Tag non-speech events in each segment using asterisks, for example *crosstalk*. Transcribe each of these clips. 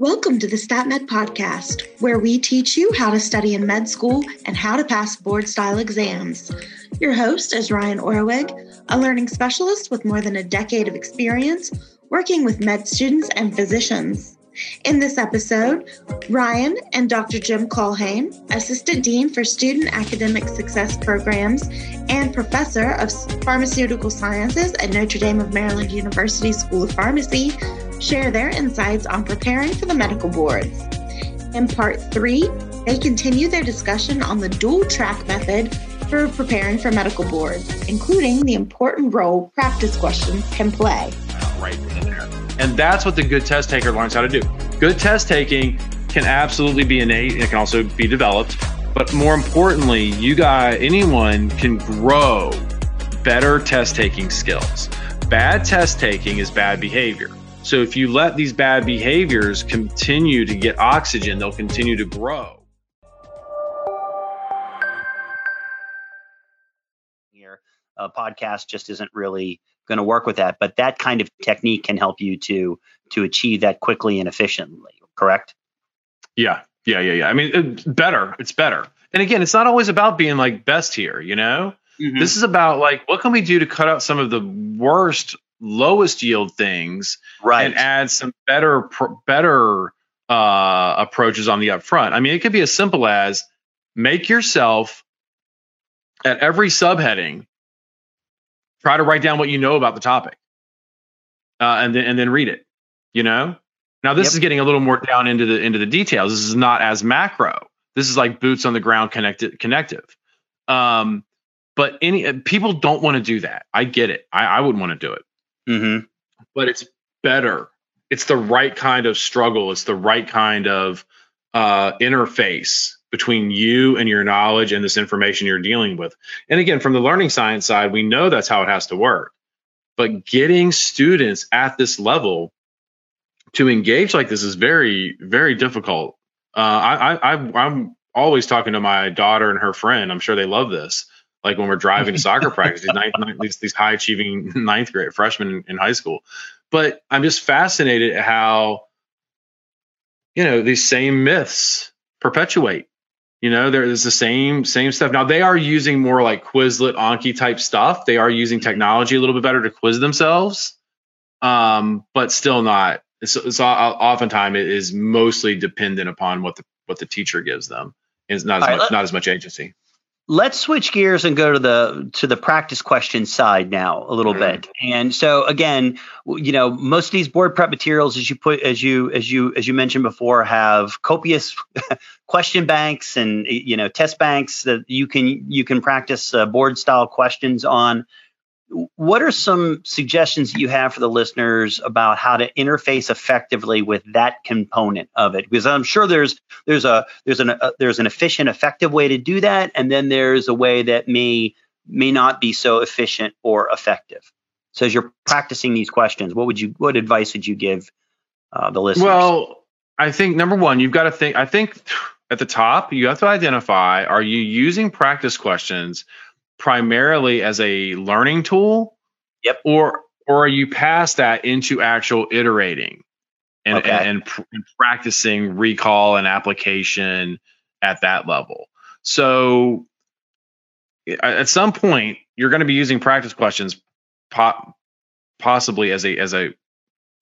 Welcome to the StatMed podcast, where we teach you how to study in med school and how to pass board style exams. Your host is Ryan Orwig, a learning specialist with more than a decade of experience working with med students and physicians. In this episode, Ryan and Dr. Jim Culhane, Assistant Dean for Student Academic Success Programs and Professor of Pharmaceutical Sciences at Notre Dame of Maryland University School of Pharmacy, share their insights on preparing for the medical boards. In part three, they continue their discussion on the dual track method for preparing for medical boards, including the important role practice questions can play. Right there. And that's what the good test taker learns how to do. Good test taking can absolutely be innate and it can also be developed. But more importantly, you guys, anyone can grow better test taking skills. Bad test taking is bad behavior. So if you let these bad behaviors continue to get oxygen, they'll continue to grow. Here, a podcast just isn't really going to work with that, but that kind of technique can help you to to achieve that quickly and efficiently. Correct? Yeah, yeah, yeah, yeah. I mean, it's better. It's better. And again, it's not always about being like best here. You know, mm-hmm. this is about like what can we do to cut out some of the worst lowest yield things right. and add some better better uh, approaches on the upfront. I mean, it could be as simple as make yourself at every subheading try to write down what you know about the topic, uh, and then and then read it. You know. Now this yep. is getting a little more down into the into the details. This is not as macro. This is like boots on the ground connected connective. Um, but any people don't want to do that. I get it. I, I wouldn't want to do it. Mm-hmm. But it's better. It's the right kind of struggle. It's the right kind of uh, interface between you and your knowledge and this information you're dealing with. And again, from the learning science side, we know that's how it has to work. But getting students at this level to engage like this is very, very difficult. Uh, I, I, I'm always talking to my daughter and her friend. I'm sure they love this like when we're driving to *laughs* soccer practice, these, ninth, these, these high achieving *laughs* ninth grade freshmen in, in high school. But I'm just fascinated at how, you know, these same myths perpetuate. You know, there's the same same stuff. Now they are using more like Quizlet, Anki type stuff. They are using technology a little bit better to quiz themselves, um, but still not. It's, it's oftentimes it is mostly dependent upon what the what the teacher gives them. It's not as All much right, not as much agency let's switch gears and go to the to the practice question side now a little mm-hmm. bit and so again you know most of these board prep materials as you put as you as you as you mentioned before have copious *laughs* question banks and you know test banks that you can you can practice uh, board style questions on what are some suggestions you have for the listeners about how to interface effectively with that component of it? Because i'm sure there's there's a there's an a, there's an efficient effective way to do that and then there's a way that may may not be so efficient or effective. So as you're practicing these questions what would you what advice would you give uh, the listeners? Well i think number one you've got to think i think at the top you have to identify are you using practice questions primarily as a learning tool? Yep. Or or are you past that into actual iterating and, okay. and, and, and practicing recall and application at that level? So at some point you're going to be using practice questions po- possibly as a as a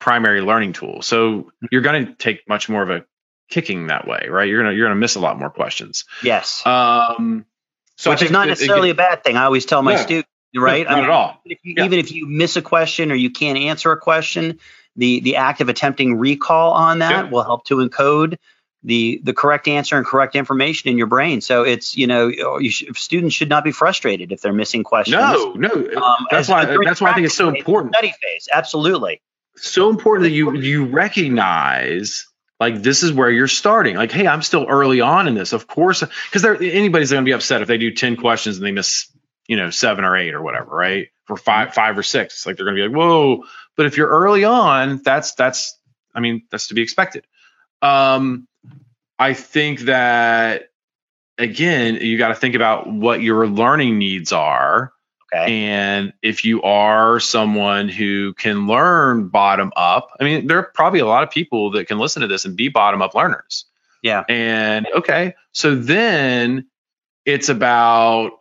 primary learning tool. So you're going to take much more of a kicking that way, right? You're gonna you're gonna miss a lot more questions. Yes. Um, so which is not necessarily a bad thing. I always tell my yeah, students, right? Not I mean, at all. If you, yeah. Even if you miss a question or you can't answer a question, the the act of attempting recall on that yeah. will help to encode the the correct answer and correct information in your brain. So it's you know you should, students should not be frustrated if they're missing questions. No, no, um, that's why that's why I think it's so important. Study phase, absolutely. So important that you you recognize like this is where you're starting. Like, hey, I'm still early on in this. Of course, because anybody's going to be upset if they do ten questions and they miss, you know, seven or eight or whatever, right? For five, five or six, it's like they're going to be like, whoa. But if you're early on, that's that's, I mean, that's to be expected. Um, I think that again, you got to think about what your learning needs are Okay. And if you are someone who can learn bottom up, I mean, there are probably a lot of people that can listen to this and be bottom up learners. Yeah. And okay, so then it's about,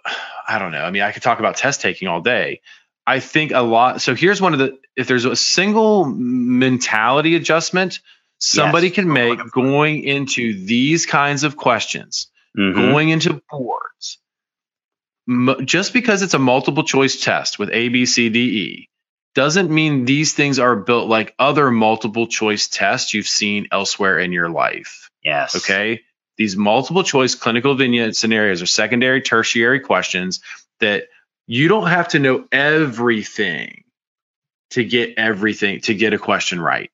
I don't know. I mean, I could talk about test taking all day. I think a lot. So here's one of the, if there's a single mentality adjustment somebody Yes. can make going into these kinds of questions, Mhm. going into boards, just because it's a multiple choice test with A, B, C, D, E, doesn't mean these things are built like other multiple choice tests you've seen elsewhere in your life. Yes. Okay. These multiple choice clinical vignette scenarios are secondary, tertiary questions that you don't have to know everything to get everything, to get a question right.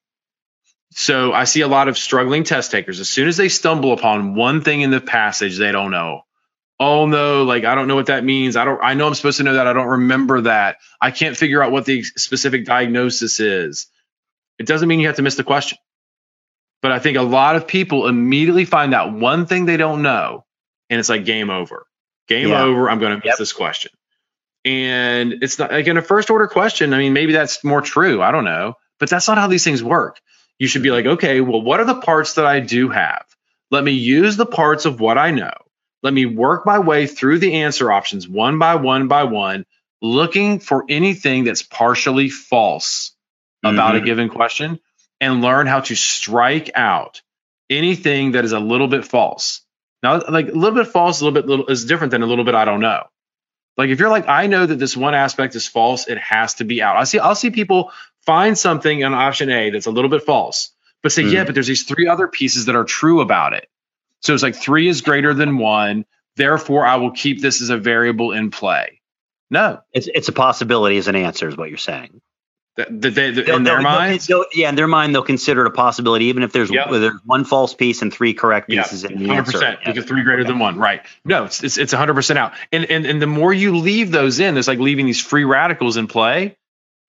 So I see a lot of struggling test takers. As soon as they stumble upon one thing in the passage they don't know, oh no, like I don't know what that means. I don't, I know I'm supposed to know that. I don't remember that. I can't figure out what the specific diagnosis is. It doesn't mean you have to miss the question. But I think a lot of people immediately find that one thing they don't know, and it's like game over. Game Yeah. over. I'm going to miss Yep. this question. And it's not like in a first order question. I mean, maybe that's more true. I don't know. But that's not how these things work. You should be like, okay, well, what are the parts that I do have? Let me use the parts of what I know. Let me work my way through the answer options one by one by one, looking for anything that's partially false about a Mhm. given question and learn how to strike out anything that is a little bit false. Now, like a little bit false, a little bit little is different than a little bit I don't know. Like if you're like, I know that this one aspect is false, it has to be out. I see, I'll see people find something on option A that's a little bit false, but say, yeah, Mhm. but there's these three other pieces that are true about it. So it's like three is greater than one. Therefore, I will keep this as a variable in play. No, It's it's a possibility as an answer, is what you're saying. that, that they, They'll- in their minds, yeah, in their mind, they'll consider it a possibility, even if there's Yep. there's one false piece and three correct pieces in the answer. Yeah. three greater than one, right? No, it's it's it's hundred percent out. And and and the more you leave those in, it's like leaving these free radicals in play.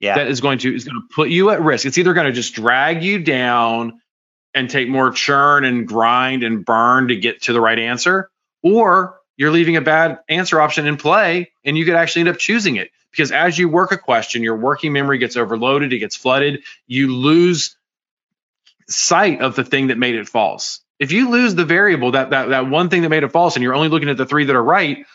Yeah. That is going to is going to put you at risk. It's either going to just drag you down and take more churn and grind and burn to get to the right answer, or you're leaving a bad answer option in play and you could actually end up choosing it because as you work a question, your working memory gets overloaded, it gets flooded, you lose sight of the thing that made it false. If you lose the variable, that that that one thing that made it false, and you're only looking at the three that are right,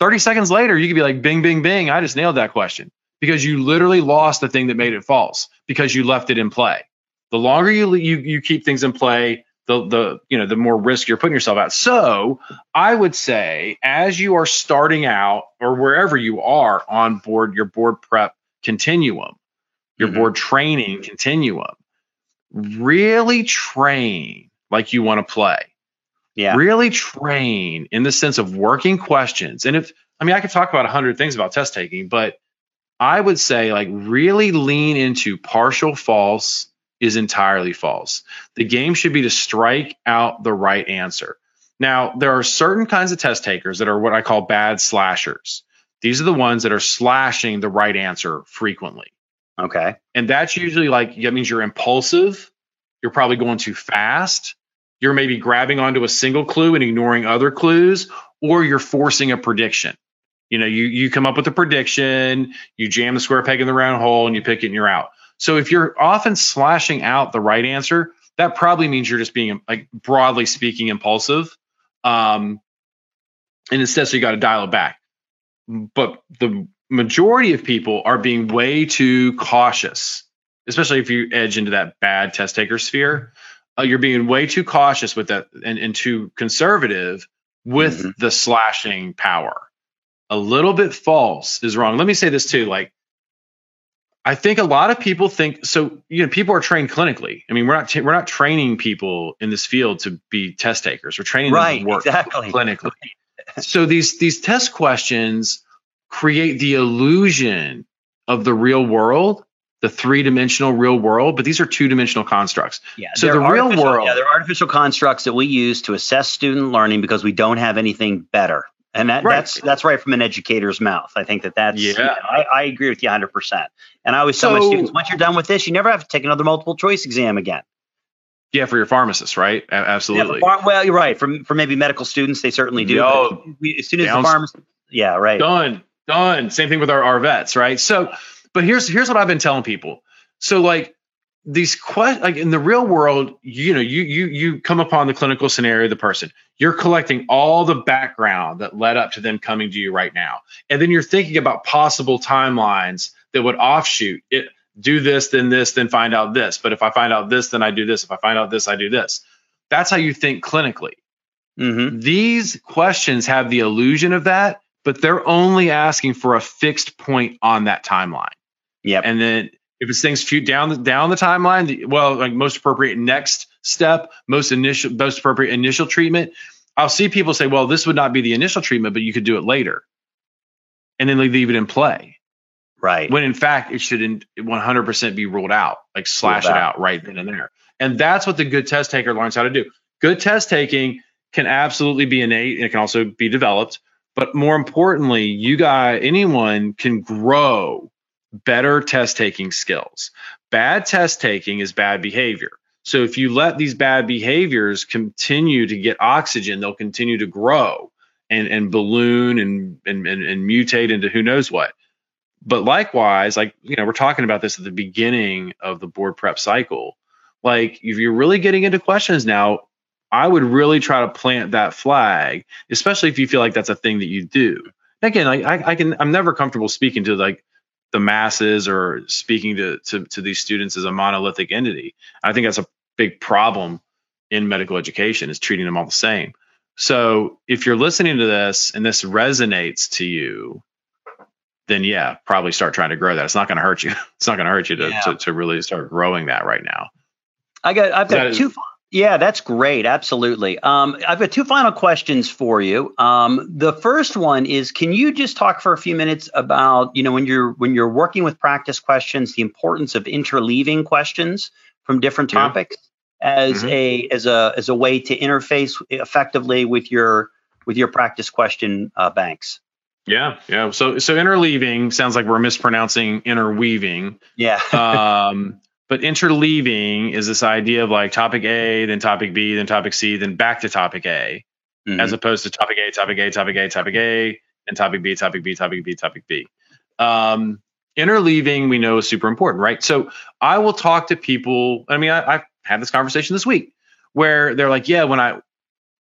30 seconds later, you could be like, bing, bing, bing, I just nailed that question because you literally lost the thing that made it false because you left it in play. The longer you you you keep things in play, the the you know the more risk you're putting yourself at. So I would say, as you are starting out or wherever you are on board your board prep continuum, your Mhm. board training continuum, really train like you want to play yeah. really train in the sense of working questions. And if, I mean, I could talk about a hundred things about test taking, but I would say like really lean into partial false is entirely false. The game should be to strike out the right answer. Now, there are certain kinds of test takers that are what I call bad slashers. These are the ones that are slashing the right answer frequently. Okay. And that's usually like that means you're impulsive, you're probably going too fast, you're maybe grabbing onto a single clue and ignoring other clues, or you're forcing a prediction. You know, you you come up with a prediction, you jam the square peg in the round hole, and you pick it and you're out. So if you're often slashing out the right answer, that probably means you're just being like broadly speaking impulsive. Um, and instead, so you got to dial it back. But the majority of people are being way too cautious, especially if you edge into that bad test taker sphere. Uh, you're being way too cautious with that and, and too conservative with Mhm. the slashing power. A little bit false is wrong. Let me say this too. Like, I think a lot of people think so. You know, people are trained clinically. I mean, we're not we're not training people in this field to be test takers. We're training them to work Exactly. clinically. so these these test questions create the illusion of the real world, the three dimensional real world, but these are two dimensional constructs. Yeah. So the real world- Yeah, they're artificial constructs that we use to assess student learning because we don't have anything better. And that, Right. that's that's right from an educator's mouth. I think that that's Yeah. you know, I, I agree with you 100. percent And I always tell my students, once you're done with this, you never have to take another multiple choice exam again. Yeah, for your pharmacist, right? A- Yeah, Absolutely. for phar- well, you're right. For for maybe medical students, they certainly do. Yo, but we, as soon as downs- the pharmacist, yeah, right. Done. Done. Same thing with our, our vets, right? So, but here's here's what I've been telling people. So like these questions like in the real world you know you you you come upon the clinical scenario of the person. You're collecting all the background that led up to them coming to you right now. And then you're thinking about possible timelines that would offshoot it do this then this then find out this. But if i find out this then i do this. If i find out this i do this. That's how you think clinically. Mm-hmm. these questions have the illusion of that but they're only asking for a fixed point on that timeline. Yeah and then if it's things few down the down the timeline, the, well, like most appropriate next step, most initial, most appropriate initial treatment. I'll see people say, well, this would not be the initial treatment, but you could do it later, and then leave it in play. Right. When in fact it shouldn't 100% be ruled out, like slash it out right then and there. And that's what the good test taker learns how to do. Good test taking can absolutely be innate and it can also be developed. But more importantly, you guys, anyone can grow better test taking skills. Bad test taking is bad behavior. So if you let these bad behaviors continue to get oxygen, they'll continue to grow and, and balloon and, and, and, and mutate into who knows what. But likewise, like, you know, we're talking about this at the beginning of the board prep cycle. Like, if you're really getting into questions now, I would really try to plant that flag, especially if you feel like that's a thing that you do. Again, I, I, I can, I'm never comfortable speaking to like the masses or speaking to, to, to these students as a monolithic entity. I think that's a big problem in medical education is treating them all the same. So if you're listening to this and this resonates to you, then yeah, probably start trying to grow that. It's not going to hurt you. *laughs* It's not going to hurt you to, yeah. to, to really start growing that right now. I got I've got two yeah, that's great. Absolutely. Um, I've got two final questions for you. Um, the first one is, can you just talk for a few minutes about, you know, when you're when you're working with practice questions, the importance of interleaving questions from different topics yeah. as mm-hmm. a as a as a way to interface effectively with your with your practice question uh, banks. Yeah, yeah. So so interleaving sounds like we're mispronouncing interweaving. Yeah. *laughs* um, but interleaving is this idea of like topic A, then topic B, then topic C, then back to topic A, mm-hmm. as opposed to topic A, topic A, topic A, topic A, and topic B, topic B, topic B, topic B. Um, interleaving we know is super important, right? So I will talk to people. I mean, I, I've had this conversation this week where they're like, yeah, when I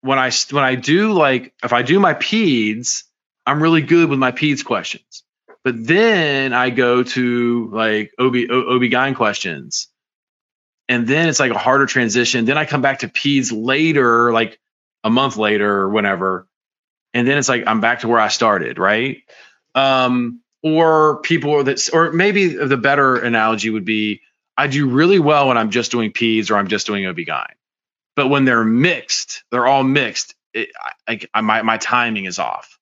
when I when I do like if I do my peds, I'm really good with my peds questions. But then I go to like OB, OB-GYN questions. And then it's like a harder transition. Then I come back to peds later, like a month later or whenever. And then it's like I'm back to where I started, right? Um, or people that, or maybe the better analogy would be I do really well when I'm just doing peds or I'm just doing OB-GYN. But when they're mixed, they're all mixed. It, I, I, my, my timing is off.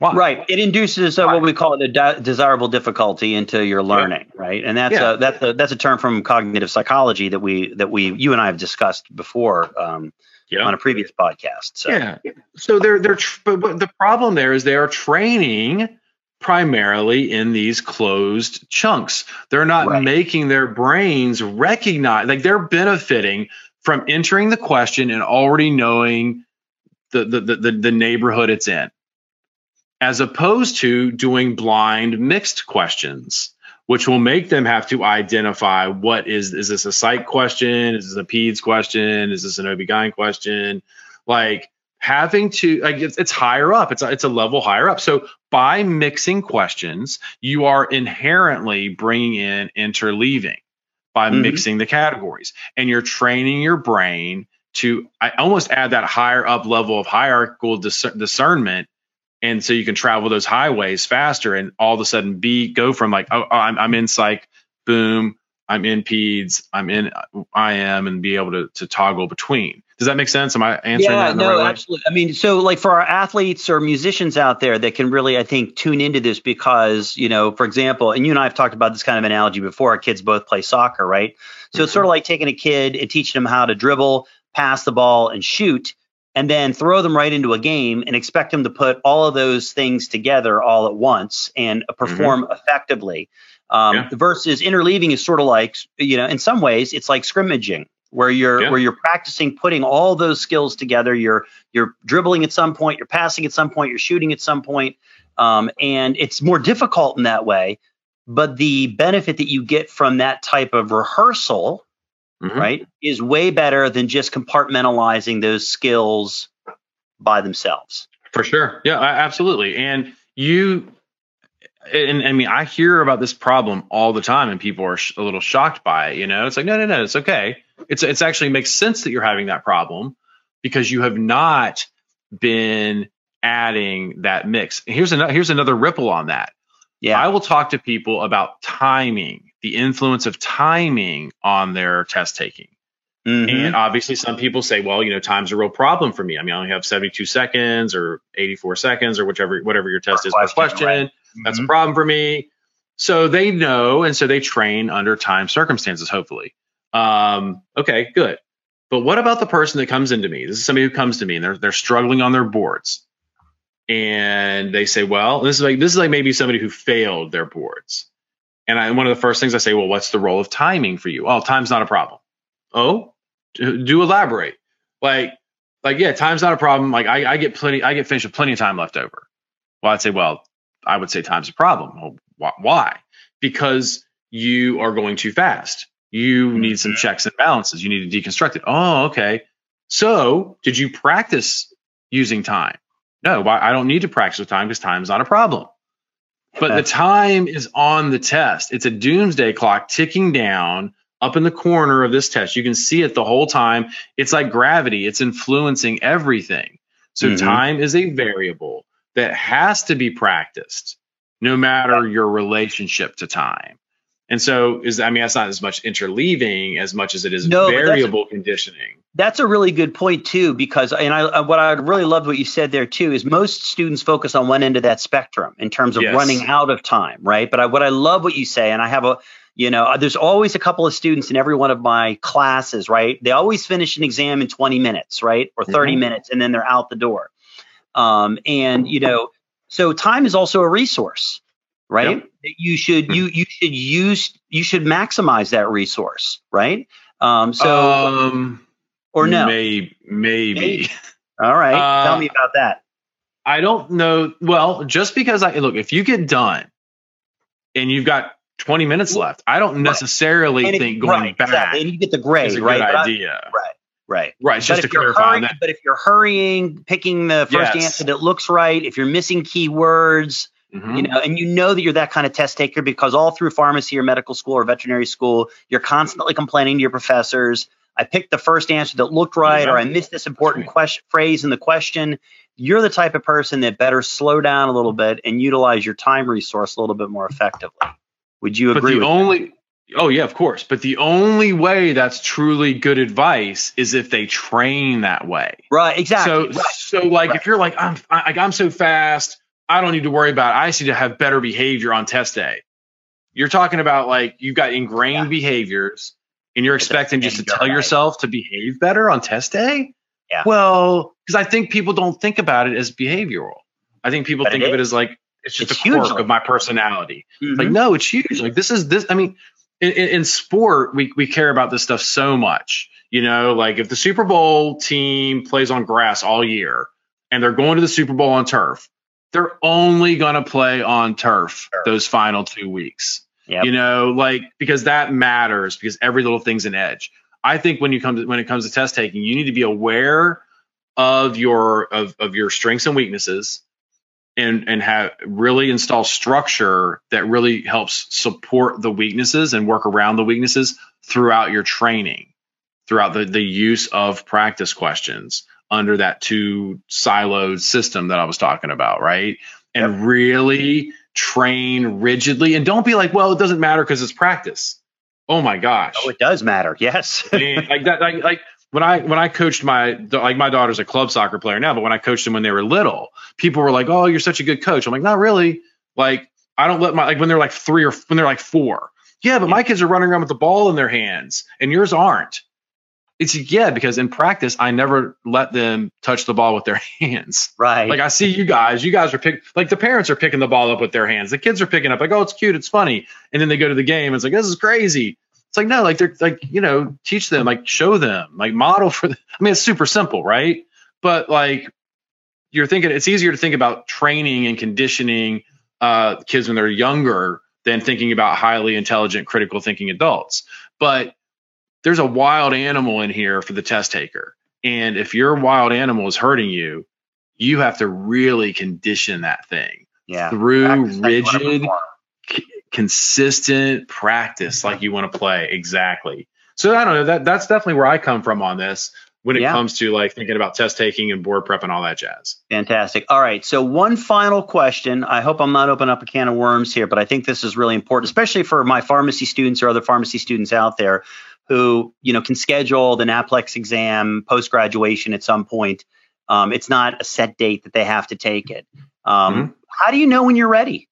Why? Right. It induces uh, what we call a de- desirable difficulty into your learning, yeah. right? And that's yeah. a that's a that's a term from cognitive psychology that we that we you and I have discussed before um, yeah. on a previous podcast. So. Yeah. So they're they're tr- but the problem there is they are training primarily in these closed chunks. They're not right. making their brains recognize like they're benefiting from entering the question and already knowing the the the, the neighborhood it's in as opposed to doing blind mixed questions, which will make them have to identify what is is this a psych question? Is this a PEDS question? Is this an OB-GYN question? Like having to like it's, it's higher up. It's a, it's a level higher up. So by mixing questions, you are inherently bringing in interleaving by mm-hmm. mixing the categories, and you're training your brain to I almost add that higher up level of hierarchical discernment and so you can travel those highways faster and all of a sudden be go from like oh, I'm, I'm in psych boom i'm in peds i'm in im and be able to, to toggle between. Does that make sense? Am i answering yeah, that no right absolutely i mean so like for our athletes or musicians out there that can really i think tune into this because you know for example and you and i have talked about this kind of analogy before our kids both play soccer right? So mm-hmm. it's sort of like taking a kid and teaching them how to dribble pass the ball and shoot and then throw them right into a game and expect them to put all of those things together all at once and perform mm-hmm. effectively. Um, yeah. Versus interleaving is sort of like, you know, in some ways, it's like scrimmaging. where you're Yeah. where you're practicing putting all those skills together. You're you're dribbling at some point, you're passing at some point, you're shooting at some point, um, and it's more difficult in that way. But the benefit that you get from that type of rehearsal, Mhm. right, is way better than just compartmentalizing those skills by themselves. For sure. Yeah, absolutely. And you, and I mean, I hear about this problem all the time, and people are sh- a little shocked by it. You know, it's like, no, no, no, it's okay. It's it's actually makes sense that you're having that problem because you have not been adding that mix. And here's another here's another ripple on that. Yeah. I will talk to people about timing, the influence of timing on their test taking. Mhm. And obviously, some people say, well, you know, time's a real problem for me. I mean, I only have 72 seconds or 84 seconds or whichever, whatever your test Per is per question, question. right. That's a Mhm. problem for me. So they know, and so they train under time circumstances, hopefully. Um, okay, good. But what about the person that comes into me? This is somebody who comes to me and they're they're struggling on their boards. And they say, well, this is like this is like maybe somebody who failed their boards. And I, one of the first things I say, well, what's the role of timing for you? Oh, time's not a problem. Oh, do, do elaborate. Like, like yeah, time's not a problem. Like I, I get plenty, I get finished with plenty of time left over. Well, I'd say, well, I would say time's a problem. Well, wh- why? Because you are going too fast. You mm-hmm. need some checks and balances. You need to deconstruct it. Oh, okay. So, did you practice using time? No, why- I don't need to practice with time because time's not a problem. But the time is on the test. It's a doomsday clock ticking down up in the corner of this test. You can see it the whole time. It's like gravity, it's influencing everything. So, Mhm. time is a variable that has to be practiced no matter your relationship to time. And so is I mean that's not as much interleaving as much as it is No, variable conditioning. That's a really good point too, because and I uh, what I really loved what you said there too is most students focus on one end of that spectrum in terms of Yes. running out of time, right? But I, what I love what you say, and I have a you know, uh, there's always a couple of students in every one of my classes, right? They always finish an exam in 20 minutes, right, or 30 Mhm. minutes, and then they're out the door. Um, and you know, so time is also a resource, right? Yep. That You should you you should use you should maximize that resource, right? Um, so um or no? Maybe maybe. Maybe. All right. Uh, Tell me about that. I don't know. Well, just because I look, if you get done and you've got 20 minutes left, I don't necessarily if- think going right, back exactly. And you get the grade, is a right? good But I- idea. right. Right. Right. It's But just to if clarify hurrying, that. but if you're hurrying, picking the first Yes. answer that looks right, if you're missing keywords, Mhm. you know, and you know that you're that kind of test taker because all through pharmacy or medical school or veterinary school, you're constantly complaining to your professors. I picked the first answer that looked right, or I missed this important question phrase in the question. You're the type of person that better slow down a little bit and utilize your time resource a little bit more effectively. Would you agree? But the with only oh yeah, of course. But the only way that's truly good advice is if they train that way. Right, exactly. So right. so like Right. if you're like I'm I, like I'm so fast, I don't need to worry about. It. I just need to have better behavior on test day. You're talking about like you've got ingrained Yeah. behaviors, and you're expecting just to tell right. yourself to behave better on test day. Yeah. Well, because I think people don't think about it as behavioral. I think people But think it of it as like it's just It's a quirk of my personality. Like, Mhm. no, it's huge. Like, this is this. I mean, in, in, sport, we, we care about this stuff so much. You know, like if the Super Bowl team plays on grass all year and they're going to the Super Bowl on turf, they're only going to play on turf Sure. those final two weeks. Yep. You know, like because that matters because every little thing's an edge. I think when you come to when it comes to test taking, you need to be aware of your of, of your strengths and weaknesses and and have really install structure that really helps support the weaknesses and work around the weaknesses throughout your training throughout the, the use of practice questions under that two siloed system that I was talking about, right? And really train rigidly and don't be like, well, it doesn't matter because it's practice. Oh my gosh. Oh, it does matter. Yes. *laughs* Like that like like when I when I coached my like my daughter's a club soccer player now, but when I coached them when they were little, people were like, "Oh, you're such a good coach." I'm like, "Not really." Like I don't let my like when they're like three or when they're like four. Yeah, but my kids are running around with the ball in their hands, and yours aren't. It's yeah because in practice I never let them touch the ball with their *laughs* hands. right. Like I see you guys, you guys are pick like the parents are picking the ball up with their hands. The kids are picking up like, oh, it's cute, it's funny, and then they go to the game. It's like this is crazy. It's like no, like they're like you know teach them, like show them, like model for. *laughs* Them. I mean, it's super simple, right? But like you're thinking, it's easier to think about training and conditioning uh, kids when they're younger than thinking about highly intelligent, critical thinking adults. But there's a wild animal in here for the test taker, and if your wild animal is hurting you, you have to really condition that thing Yeah. through Practice how you wanna rigid c- consistent practice like you want to play exactly so i don't know that that's definitely where i come from on this when it Yeah. comes to like thinking about test taking and board prep and all that jazz Fantastic. All right. So one final question. I hope I'm not opening up a can of worms here, but I think this is really important, especially for my pharmacy students or other pharmacy students out there who, you know, can schedule the NAPLEX exam post graduation at some point. Um, it's not a set date that they have to take it. Um, Mhm. How do you know when you're ready?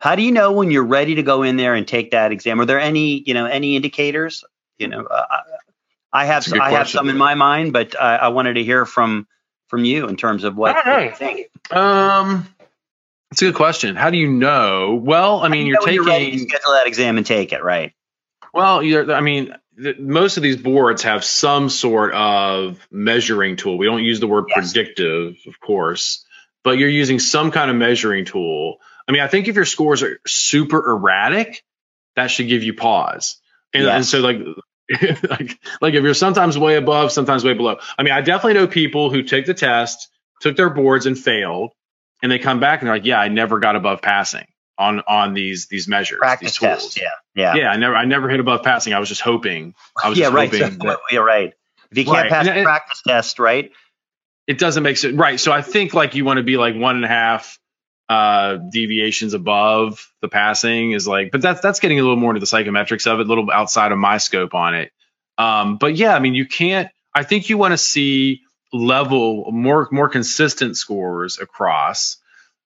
How do you know when you're ready to go in there and take that exam? Are there any, you know, any indicators? You know, uh, I have a I have some in my mind, but I, I wanted to hear from from you in terms of what, don't what think. um that's a good question how do you know well i mean You you're when taking ready to schedule that exam and take it, right? Well, you're, I mean, most of these boards have some sort of measuring tool. We don't use the word Yes. predictive, of course, but you're using some kind of measuring tool. I mean, I think if your scores are super erratic, that should give you pause. And, and so, like, *laughs* like, like if you're sometimes way above, sometimes way below. I mean, I definitely know people who take the test, took their boards, and failed, and they come back and they're like, "Yeah, I never got above passing on on these these measures, Practice these tools." test. Yeah. Yeah. yeah, I never I never hit above passing. I was just hoping. I was *laughs* yeah, just right. So, hoping *laughs* that yeah, right. If you can't Right. pass And the it- practice test, right? it doesn't make sense. Right. So I think like you want to be like one and a half uh deviations above the passing is like but that's that's getting a little more into the psychometrics of it, a little outside of my scope on it. Um, but yeah, I mean you can't I think you want to see level more more consistent scores across.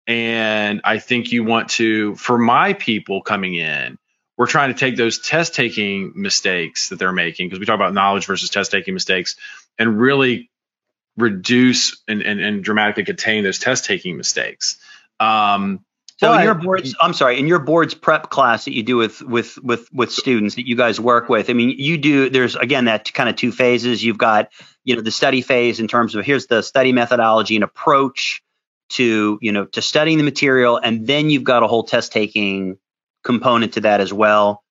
And I think you want to, for my people coming in, we're trying to take those test taking mistakes that they're making because we talk about knowledge versus test taking mistakes and really reduce and, and, and dramatically contain those test taking mistakes. Um, So in your boards, I'm sorry, in your boards prep class that you do with with with with students that you guys work with, I mean, you do. There's again that kind of two phases. You've got you know the study phase in terms of here's the study methodology and approach to you know to studying the material, and then you've got a whole test taking component to that as well.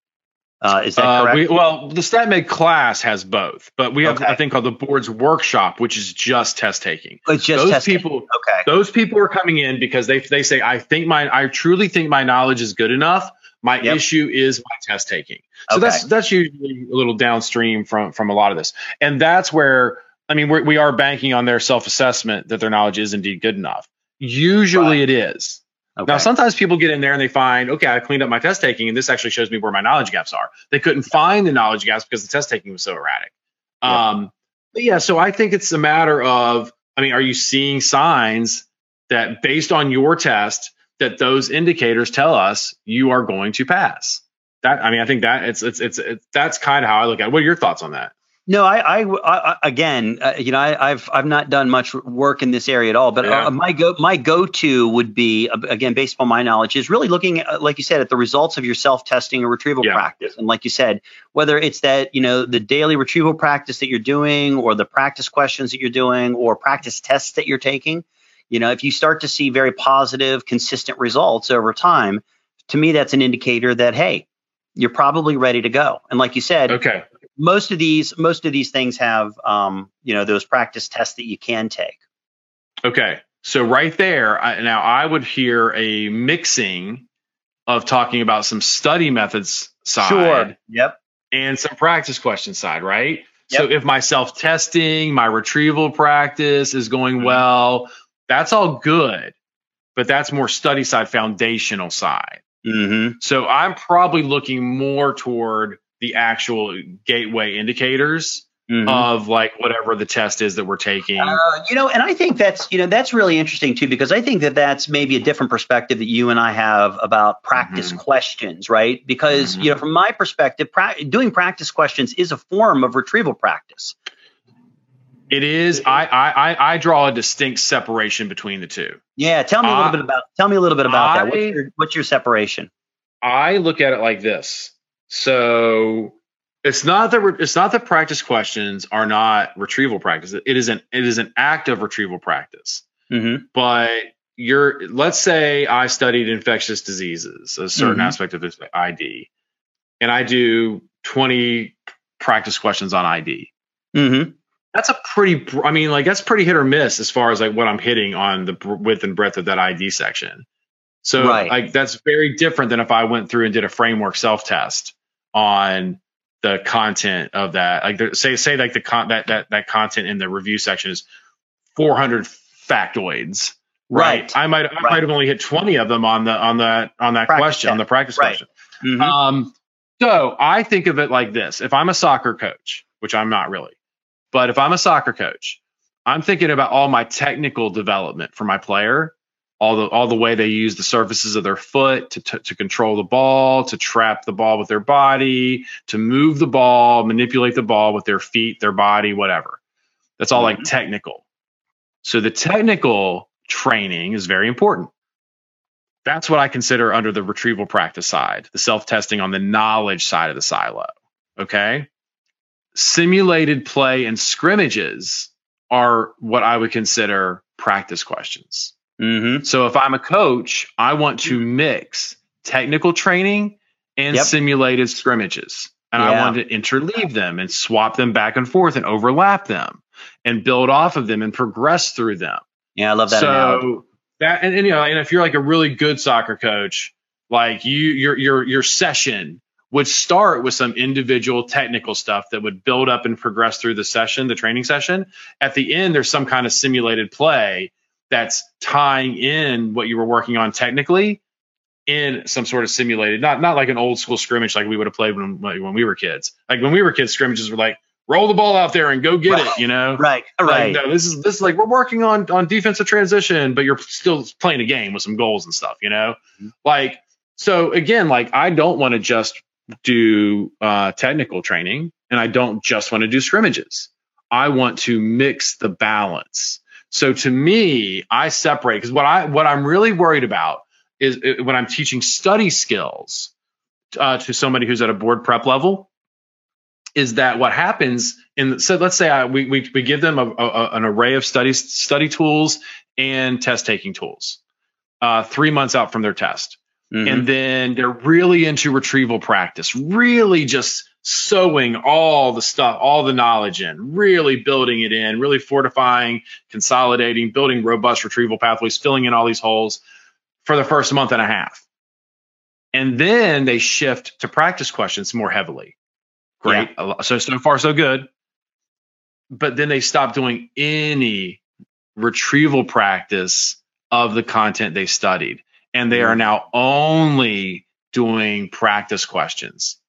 Uh, is that Uh, correct? we, well, the StatMed class has both, but we have Okay. a thing called the boards workshop, which is just test taking. it's just those test taking. people- Okay. Those people are coming in because they they say, I think my I truly think my knowledge is good enough. My Yep. issue is my test taking. So Okay. that's that's usually a little downstream from from a lot of this, and that's where I mean we're, we are banking on their self assessment that their knowledge is indeed good enough. Usually it is. Okay. Now, sometimes people get in there and they find, okay, I cleaned up my test taking, and this actually shows me where my knowledge gaps are. They couldn't find the knowledge gaps because the test taking was so erratic. Yeah. Um, but yeah, so I think it's a matter of, I mean, are you seeing signs that based on your test, that those indicators tell us you are going to pass? That I mean, I think that it's it's it's, it's that's kind of how I look at. it. What are your thoughts on that? No, I, I, I again, uh, you know, I, I've I've not done much work in this area at all. But Yeah. uh, my go my go to would be uh, again based upon my knowledge is really looking at, like you said, at the results of your self testing or retrieval Yeah. practice. And like you said, whether it's that you know the daily retrieval practice that you're doing, or the practice questions that you're doing, or practice tests that you're taking, you know, if you start to see very positive, consistent results over time, to me that's an indicator that hey, you're probably ready to go. And like you said, Okay. Most of these most of these things have um, you know those practice tests that you can take. Okay. So right there, I, now I would hear a mixing of talking about some study methods side Sure. Yep. and some practice question side, right? So if my self-testing, my retrieval practice is going Mhm. well, that's all good. But that's more study side, foundational side. Mm-hmm. So I'm probably looking more toward the actual gateway indicators Mm-hmm. of like whatever the test is that we're taking. Uh, you know, and I think that's you know that's really interesting too because I think that that's maybe a different perspective that you and I have about practice Mhm. questions, right? Because you know, from my perspective, pra- doing practice questions is a form of retrieval practice. It is. I, I I I draw a distinct separation between the two. Yeah, tell me a little I- bit about tell me a little bit about that. What's your, what's your separation? I look at it like this. So it's not that it's not that practice questions are not retrieval practice. It is an it is an active retrieval practice. Mm-hmm. But you're let's say I studied infectious diseases, a certain Mhm. aspect of this ID, and I do 20 practice questions on ID. Mm-hmm. That's a pretty I mean like that's pretty hit or miss as far as like what I'm hitting on the width and breadth of that ID section. So Right. like that's very different than if I went through and did a framework self test on the content of that. Like say say like the con- that that that content in the review section is 400 factoids. Right. I might I Right. might have only hit 20 of them on the on that on that Practice question on the practice Right. question. Mhm. Um, so I think of it like this: if I'm a soccer coach, which I'm not really, but if I'm a soccer coach, I'm thinking about all my technical development for my player, all the all the way they use the surfaces of their foot to to, to control the ball, to trap the ball with their body, to move the ball, manipulate the ball with their feet, their body, whatever. That's all like Mhm. technical. So the technical training is very important. That's what I consider under the retrieval practice side, the self testing on the knowledge side of the silo. Okay. Simulated play and scrimmages are what I would consider practice questions. Mm-hmm. So if I'm a coach, I want to mix technical training and Yep. simulated scrimmages. And I want to interleave them and swap them back and forth and overlap them and build off of them and progress through them Yeah, I love that so analogy. that and, and you know and if you're like a really good soccer coach like you your your your session would start with some individual technical stuff that would build up and progress through the session the training session at the end there's some kind of simulated play that's tying in what you were working on technically in some sort of simulated not not like an old school scrimmage like we would have played when like when we were kids like when we were kids scrimmages were like roll the ball out there and go get it you know Right. like, Right. no, this is this is like we're working on on defensive transition, but you're still playing a game with some goals and stuff, you know. Mhm. Like so again, like I don't want to just do uh, technical training, and I don't just want to do scrimmages. I want to mix the balance. So to me, I separate because what I what I'm really worried about is uh, when I'm teaching study skills uh, to somebody who's at a board prep level is that what happens in so let's say I, we, we we give them a, a, an array of study study tools and test taking tools uh, three months out from their test Mhm. and then they're really into retrieval practice really just sewing all the stuff all the knowledge in really building it in really fortifying consolidating building robust retrieval pathways filling in all these holes for the first month and a half. And then they shift to practice questions more heavily. Great. Lot- so so far so good. But then they stop doing any retrieval practice of the content they studied. And they are mm-hmm. now only doing practice questions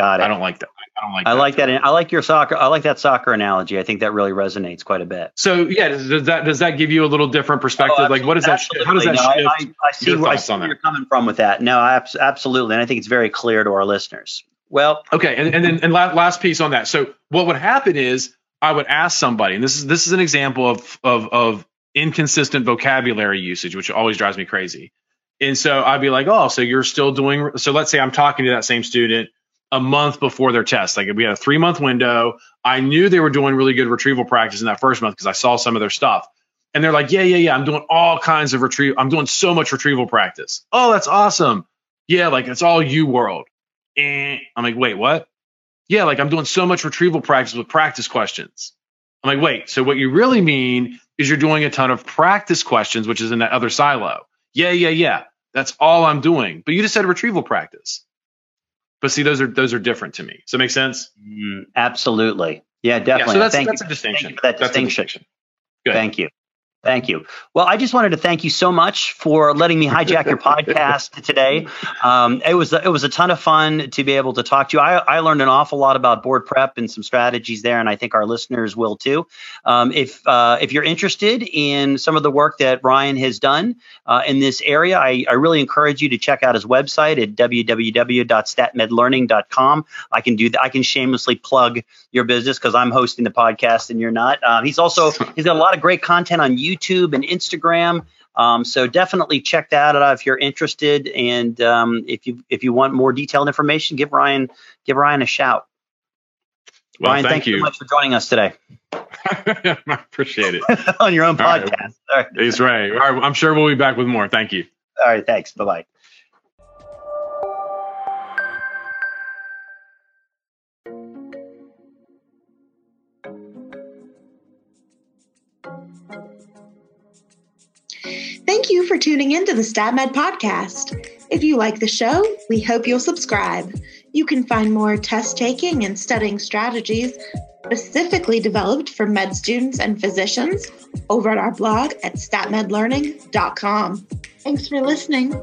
Got it. i don't like that i don't like I that like that. I like your soccer. I like that soccer analogy. I think that really resonates quite a bit. so yeah does, does that does that give you a little different perspective oh, like what does that how does that Oh, No, shift I, I, I see, your where, I see where that? you're coming from with that. No, absolutely. And I think it's very clear to our listeners. Well, Okay, and, and then and la- last piece on that. So what would happen is I would ask somebody, and this is this is an example of of of inconsistent vocabulary usage, which always drives me crazy. And so I'd be like, oh, so you're still doing. So let's say I'm talking to that same student a month before their test. Like we had a three month window. I knew they were doing really good retrieval practice in that first month because I saw some of their stuff. And they're like, yeah, yeah, yeah. I'm doing all kinds of retrieve. I'm doing so much retrieval practice. Oh, that's awesome. Yeah, like it's all you world. And I'm like, wait, what? Yeah, like I'm doing so much retrieval practice with practice questions. I'm like, wait, so what you really mean is you're doing a ton of practice questions, which is in that other silo. Yeah, yeah, yeah. That's all I'm doing. But you just said retrieval practice. But see, those are those are different to me. Does that make sense? mm, absolutely. Yeah, definitely. Yeah, so that's Thank that's you. a distinction. Thank you for that That's a distinction. Good. Thank you. Thank you. Well, I just wanted to thank you so much for letting me hijack your *laughs* podcast today. Um, it was it was a ton of fun to be able to talk to you. I, I learned an awful lot about board prep and some strategies there, and I think our listeners will too. Um, if uh, if you're interested in some of the work that Ryan has done uh, in this area, I, I really encourage you to check out his website at www.statmedlearning.com. I can do that. I can shamelessly plug your business because I'm hosting the podcast and you're not. Um, he's also he's got a lot of great content on YouTube and Instagram. Um, so definitely check that out if you're interested, and um, if you if you want more detailed information, give Ryan give Ryan a shout. Well, Ryan, thank, you so much for joining us today *laughs* I appreciate it. *laughs* on your own All right. podcast. All right. He's right. All right. I'm sure we'll be back with more. Thank you. All right. Thanks. Bye bye. For tuning in to the StatMed podcast. If you like the show, we hope you'll subscribe. You can find more test taking and studying strategies specifically developed for med students and physicians over at our blog at statmedlearning.com. Thanks for listening.